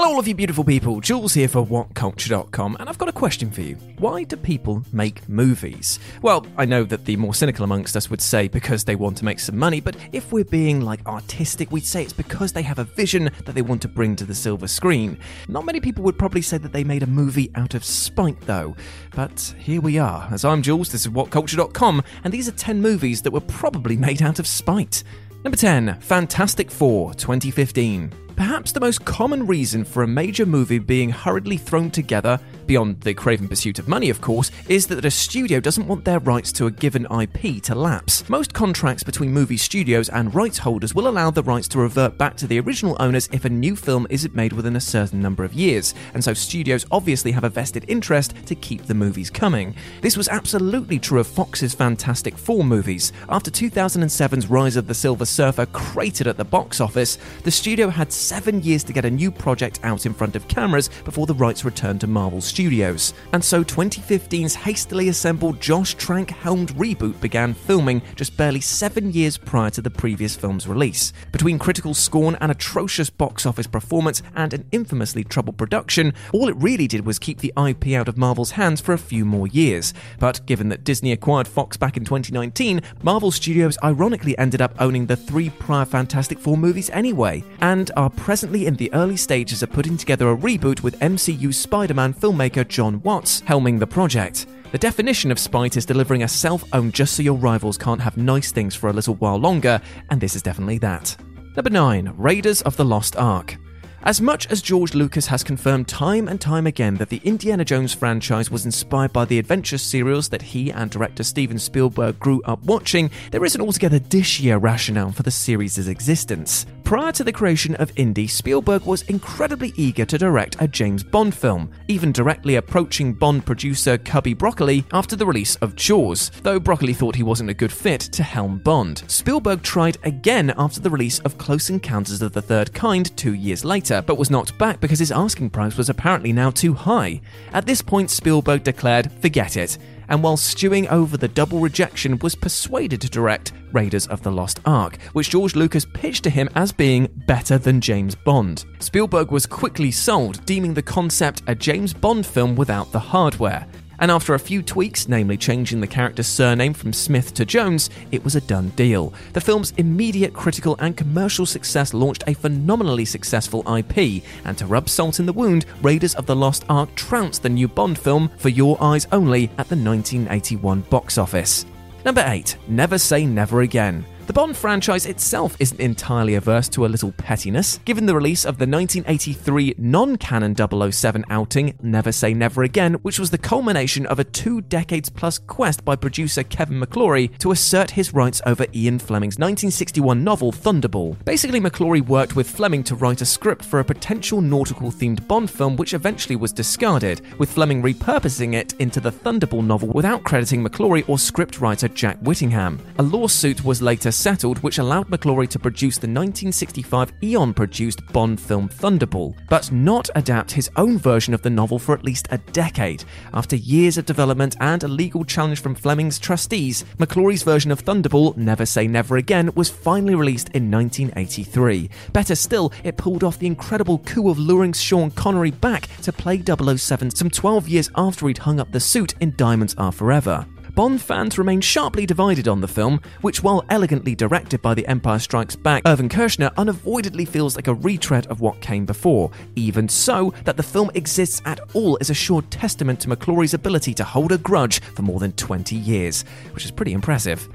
Hello, all of you beautiful people. Jules here for WhatCulture.com, and I've got a question for you. Why do people make movies? Well, I know that the more cynical amongst us would say because they want to make some money, but if we're being like artistic, we'd say it's because they have a vision that they want to bring to the silver screen. Not many people would probably say that they made a movie out of spite, though. But here we are. As I'm Jules, this is WhatCulture.com, and these are 10 movies that were probably made out of spite. Number 10, Fantastic Four 2015. Perhaps the most common reason for a major movie being hurriedly thrown together, beyond the craven pursuit of money, of course, is that a studio doesn't want their rights to a given IP to lapse. Most contracts between movie studios and rights holders will allow the rights to revert back to the original owners if a new film isn't made within a certain number of years, and so studios obviously have a vested interest to keep the movies coming. This was absolutely true of Fox's Fantastic Four movies. After 2007's Rise of the Silver Surfer cratered at the box office, the studio had seven years to get a new project out in front of cameras before the rights returned to Marvel Studios. Studios, and so 2015's hastily assembled Josh Trank helmed reboot began filming just barely seven years prior to the previous film's release. Between critical scorn, an atrocious box office performance, and an infamously troubled production, all it really did was keep the IP out of Marvel's hands for a few more years. But given that Disney acquired Fox back in 2019, Marvel Studios ironically ended up owning the three prior Fantastic Four movies anyway, and are presently in the early stages of putting together a reboot with MCU Spider Man filmmaker Jon Watts helming the project. The definition of spite is delivering a self owned just so your rivals can't have nice things for a little while longer, and this is definitely that. Number 9 Raiders of the Lost Ark. As much as George Lucas has confirmed time and time again that the Indiana Jones franchise was inspired by the adventure serials that he and director Steven Spielberg grew up watching, there is an altogether dishier rationale for the series' existence. Prior to the creation of Indy, Spielberg was incredibly eager to direct a James Bond film, even directly approaching Bond producer Cubby Broccoli after the release of Jaws, though Broccoli thought he wasn't a good fit to helm Bond. Spielberg tried again after the release of Close Encounters of the Third Kind two years later, but was knocked back because his asking price was apparently now too high. At this point, Spielberg declared, forget it and while stewing over the double rejection, was persuaded to direct Raiders of the Lost Ark, which George Lucas pitched to him as being better than James Bond. Spielberg was quickly sold, deeming the concept a James Bond film without the hardware. And after a few tweaks, namely changing the character's surname from Smith to Jones, it was a done deal. The film's immediate critical and commercial success launched a phenomenally successful IP, and to rub salt in the wound, Raiders of the Lost Ark trounced the new Bond film For Your Eyes Only at the 1981 box office. Number 8. Never Say Never Again. The Bond franchise itself isn't entirely averse to a little pettiness. Given the release of the 1983 non canon 007 outing, Never Say Never Again, which was the culmination of a two decades plus quest by producer Kevin McClory to assert his rights over Ian Fleming's 1961 novel Thunderball. Basically, McClory worked with Fleming to write a script for a potential nautical themed Bond film, which eventually was discarded, with Fleming repurposing it into the Thunderball novel without crediting McClory or scriptwriter Jack Whittingham. A lawsuit was later settled, which allowed McClory to produce the 1965 Eon produced Bond film Thunderball, but not adapt his own version of the novel for at least a decade. After years of development and a legal challenge from Fleming's trustees, McClory's version of Thunderball, Never Say Never Again, was finally released in 1983. Better still, it pulled off the incredible coup of luring Sean Connery back to play 007 some 12 years after he'd hung up the suit in Diamonds Are Forever. Bond fans remain sharply divided on the film, which, while elegantly directed by The Empire Strikes Back, Irvin Kershner unavoidably feels like a retread of what came before. Even so, that the film exists at all is a sure testament to McClory's ability to hold a grudge for more than 20 years, which is pretty impressive.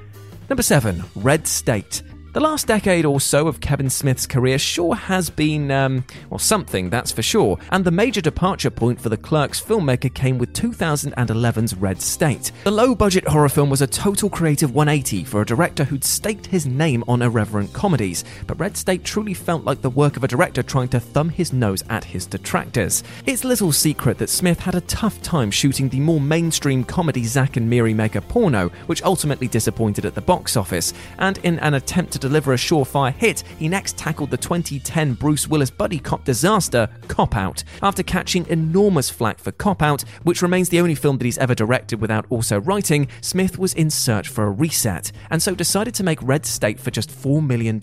Number 7, Red State. The last decade or so of Kevin Smith's career sure has been, um, well, something, that's for sure. And the major departure point for the Clerks filmmaker came with 2011's Red State. The low budget horror film was a total creative 180 for a director who'd staked his name on irreverent comedies, but Red State truly felt like the work of a director trying to thumb his nose at his detractors. It's little secret that Smith had a tough time shooting the more mainstream comedy Zack and Miri Make a Porno, which ultimately disappointed at the box office, and in an attempt to deliver a surefire hit, he next tackled the 2010 Bruce Willis buddy cop disaster, Cop Out. After catching enormous flack for Cop Out, which remains the only film that he's ever directed without also writing, Smith was in search for a reset, and so decided to make Red State for just $4 million,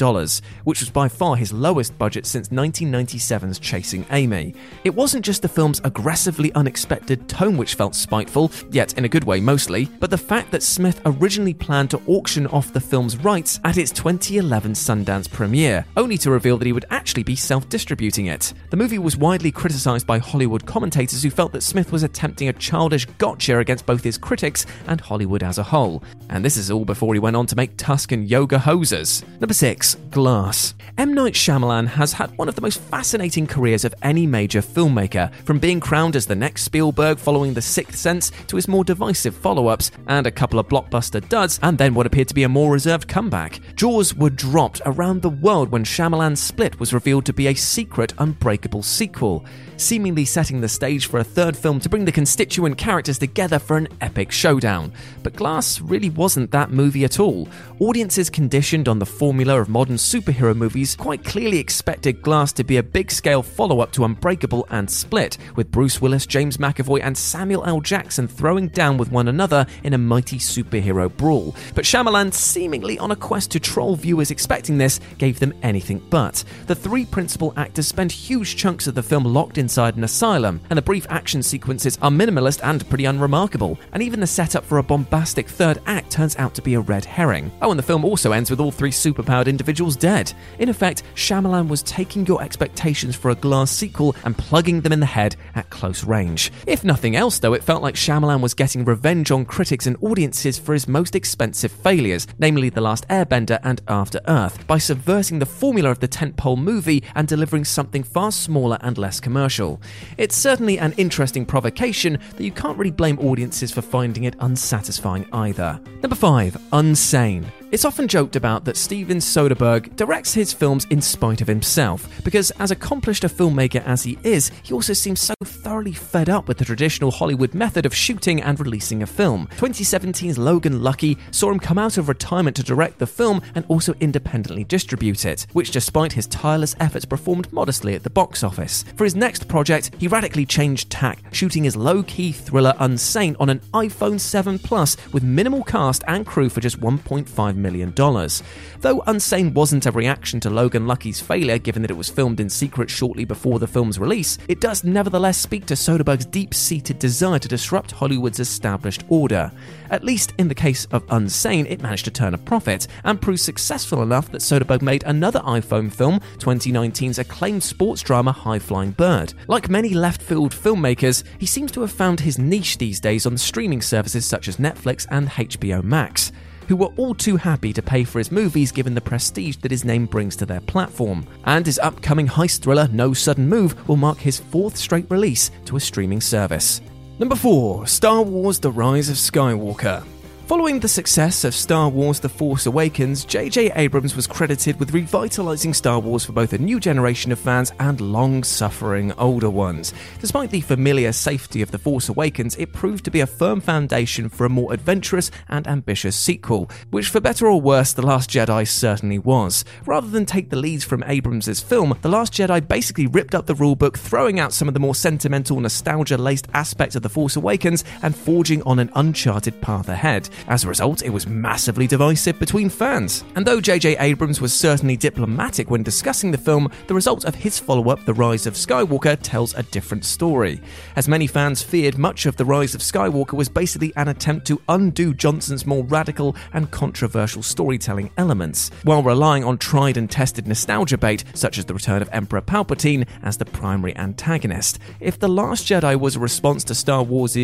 which was by far his lowest budget since 1997's Chasing Amy. It wasn't just the film's aggressively unexpected tone which felt spiteful, yet in a good way mostly, but the fact that Smith originally planned to auction off the film's rights at its 20 2011 Sundance premiere, only to reveal that he would actually be self distributing it. The movie was widely criticised by Hollywood commentators who felt that Smith was attempting a childish gotcha against both his critics and Hollywood as a whole. And this is all before he went on to make Tusk and Yoga Hosers. Number 6. Glass. M. Night Shyamalan has had one of the most fascinating careers of any major filmmaker, from being crowned as the next Spielberg following The Sixth Sense to his more divisive follow ups and a couple of blockbuster duds, and then what appeared to be a more reserved comeback. Jaws were dropped around the world when Shyamalan's Split was revealed to be a secret Unbreakable sequel, seemingly setting the stage for a third film to bring the constituent characters together for an epic showdown. But Glass really wasn't that movie at all. Audiences conditioned on the formula of modern superhero movies quite clearly expected Glass to be a big scale follow up to Unbreakable and Split, with Bruce Willis, James McAvoy, and Samuel L. Jackson throwing down with one another in a mighty superhero brawl. But Shyamalan, seemingly on a quest to troll viewers expecting this, gave them anything but. The three principal actors spend huge chunks of the film locked inside an asylum, and the brief action sequences are minimalist and pretty unremarkable. And even the setup for a bombastic third act turns out to be a red herring. Oh, and the film also ends with all three superpowered individuals dead. In effect, Shyamalan was taking your expectations for a Glass sequel and plugging them in the head at close range. If nothing else, though, it felt like Shyamalan was getting revenge on critics and audiences for his most expensive failures, namely The Last Airbender and After Earth, by subverting the formula of the tentpole movie and delivering something far smaller and less commercial. It's certainly an interesting provocation that you can't really blame audiences for finding it unsatisfying either. Number 5. Unsane. It's often joked about that Steven Soderbergh directs his films in spite of himself, because as accomplished a filmmaker as he is, he also seems so thoroughly fed up with the traditional Hollywood method of shooting and releasing a film. 2017's Logan Lucky saw him come out of retirement to direct the film and also independently distribute it, which despite his tireless efforts performed modestly at the box office. For his next project, he radically changed tack, shooting his low-key thriller Unsane on an iPhone 7 Plus with minimal cast and crew for just 1.5 million. Though Unsane wasn't a reaction to Logan Lucky's failure given that it was filmed in secret shortly before the film's release, it does nevertheless speak to Soderbergh's deep-seated desire to disrupt Hollywood's established order. At least in the case of Unsane, it managed to turn a profit and prove successful enough that Soderbergh made another iPhone film, 2019's acclaimed sports drama High Flying Bird. Like many left field filmmakers, he seems to have found his niche these days on streaming services such as Netflix and HBO Max who were all too happy to pay for his movies given the prestige that his name brings to their platform. And his upcoming heist thriller, No Sudden Move, will mark his fourth straight release to a streaming service. Number 4 Star Wars The Rise of Skywalker. Following the success of Star Wars The Force Awakens, J.J. Abrams was credited with revitalizing Star Wars for both a new generation of fans and long suffering older ones. Despite the familiar safety of The Force Awakens, it proved to be a firm foundation for a more adventurous and ambitious sequel, which, for better or worse, The Last Jedi certainly was. Rather than take the leads from Abrams' film, The Last Jedi basically ripped up the rulebook, throwing out some of the more sentimental, nostalgia laced aspects of The Force Awakens and forging on an uncharted path ahead. As a result, it was massively divisive between fans. And though J.J. Abrams was certainly diplomatic when discussing the film, the result of his follow up, The Rise of Skywalker, tells a different story. As many fans feared, much of The Rise of Skywalker was basically an attempt to undo Johnson's more radical and controversial storytelling elements, while relying on tried and tested nostalgia bait, such as the return of Emperor Palpatine as the primary antagonist. If The Last Jedi was a response to Star Wars'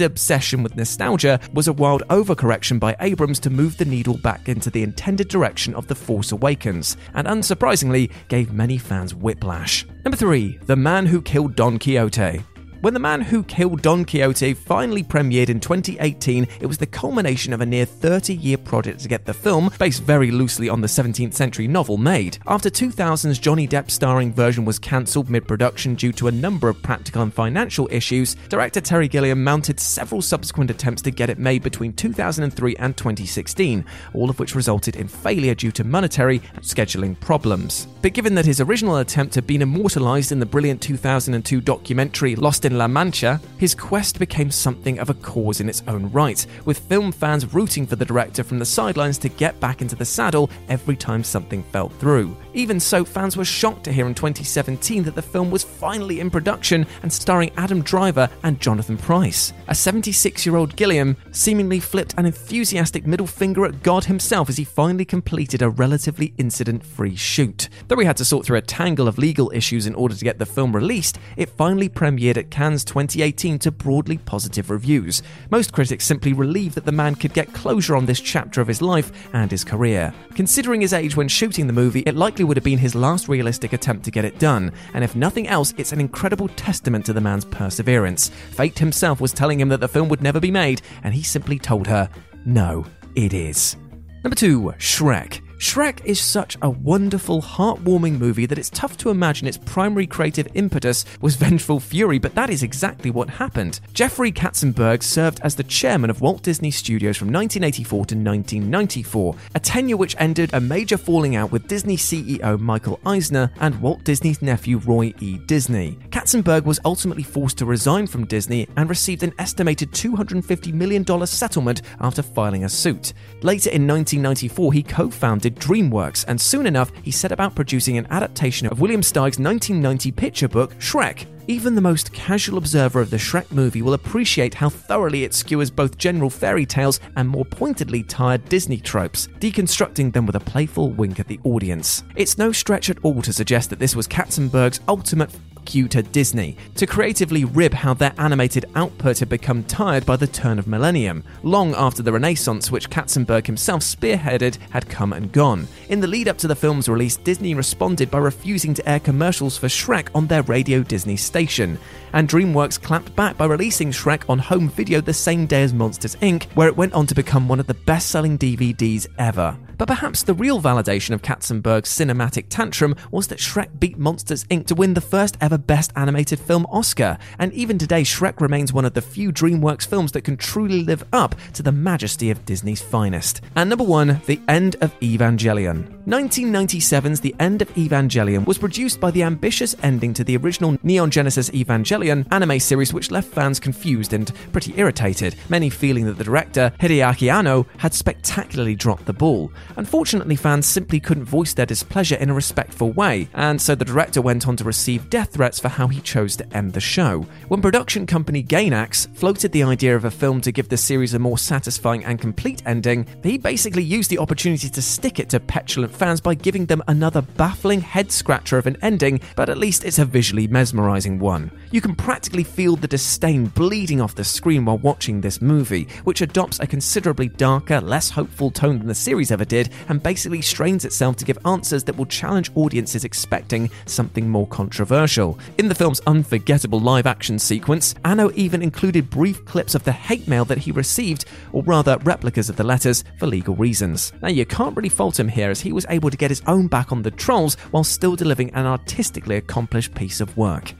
obsession with nostalgia, was a wild overcorrection by Abrams to move the needle back into the intended direction of The Force Awakens, and unsurprisingly, gave many fans whiplash. Number 3. The Man Who Killed Don Quixote. When The Man Who Killed Don Quixote finally premiered in 2018, it was the culmination of a near 30 year project to get the film, based very loosely on the 17th century novel, made. After 2000's Johnny Depp starring version was cancelled mid production due to a number of practical and financial issues, director Terry Gilliam mounted several subsequent attempts to get it made between 2003 and 2016, all of which resulted in failure due to monetary and scheduling problems. But given that his original attempt had been immortalised in the brilliant 2002 documentary Lost in La Mancha, his quest became something of a cause in its own right, with film fans rooting for the director from the sidelines to get back into the saddle every time something fell through. Even so, fans were shocked to hear in 2017 that the film was finally in production and starring Adam Driver and Jonathan Pryce. A 76 year old Gilliam seemingly flipped an enthusiastic middle finger at God himself as he finally completed a relatively incident free shoot. Though he had to sort through a tangle of legal issues in order to get the film released, it finally premiered at Cannes 2018 to broadly positive reviews. Most critics simply relieved that the man could get closure on this chapter of his life and his career. Considering his age when shooting the movie, it likely would have been his last realistic attempt to get it done, and if nothing else, it's an incredible testament to the man's perseverance. Fate himself was telling him that the film would never be made, and he simply told her, No, it is. Number two, Shrek. Shrek is such a wonderful, heartwarming movie that it's tough to imagine its primary creative impetus was vengeful fury, but that is exactly what happened. Jeffrey Katzenberg served as the chairman of Walt Disney Studios from 1984 to 1994, a tenure which ended a major falling out with Disney CEO Michael Eisner and Walt Disney's nephew Roy E. Disney. Katzenberg was ultimately forced to resign from Disney and received an estimated $250 million settlement after filing a suit. Later in 1994, he co founded DreamWorks, and soon enough, he set about producing an adaptation of William Steig's 1990 picture book, Shrek. Even the most casual observer of the Shrek movie will appreciate how thoroughly it skewers both general fairy tales and more pointedly tired Disney tropes, deconstructing them with a playful wink at the audience. It's no stretch at all to suggest that this was Katzenberg's ultimate you to Disney to creatively rib how their animated output had become tired by the turn of millennium, long after the Renaissance which Katzenberg himself spearheaded had come and gone. In the lead up to the film's release, Disney responded by refusing to air commercials for Shrek on their Radio Disney station, and DreamWorks clapped back by releasing Shrek on home video the same day as Monsters Inc., where it went on to become one of the best selling DVDs ever. But perhaps the real validation of Katzenberg's cinematic tantrum was that Shrek beat Monsters Inc. to win the first ever Best Animated Film Oscar, and even today, Shrek remains one of the few DreamWorks films that can truly live up to the majesty of Disney's finest. And number one, The End of Evangelion. 1997's The End of Evangelion was produced by the ambitious ending to the original Neon Genesis Evangelion anime series, which left fans confused and pretty irritated, many feeling that the director, Hideaki Anno, had spectacularly dropped the ball. Unfortunately, fans simply couldn't voice their displeasure in a respectful way, and so the director went on to receive death threats for how he chose to end the show. When production company Gainax floated the idea of a film to give the series a more satisfying and complete ending, he basically used the opportunity to stick it to petulant fans by giving them another baffling head scratcher of an ending, but at least it's a visually mesmerizing one. You can practically feel the disdain bleeding off the screen while watching this movie, which adopts a considerably darker, less hopeful tone than the series ever did, and basically strains itself to give answers that will challenge audiences expecting something more controversial. In the film's unforgettable live action sequence, Anno even included brief clips of the hate mail that he received, or rather replicas of the letters, for legal reasons. Now, you can't really fault him here as he was able to get his own back on the trolls while still delivering an artistically accomplished piece of work.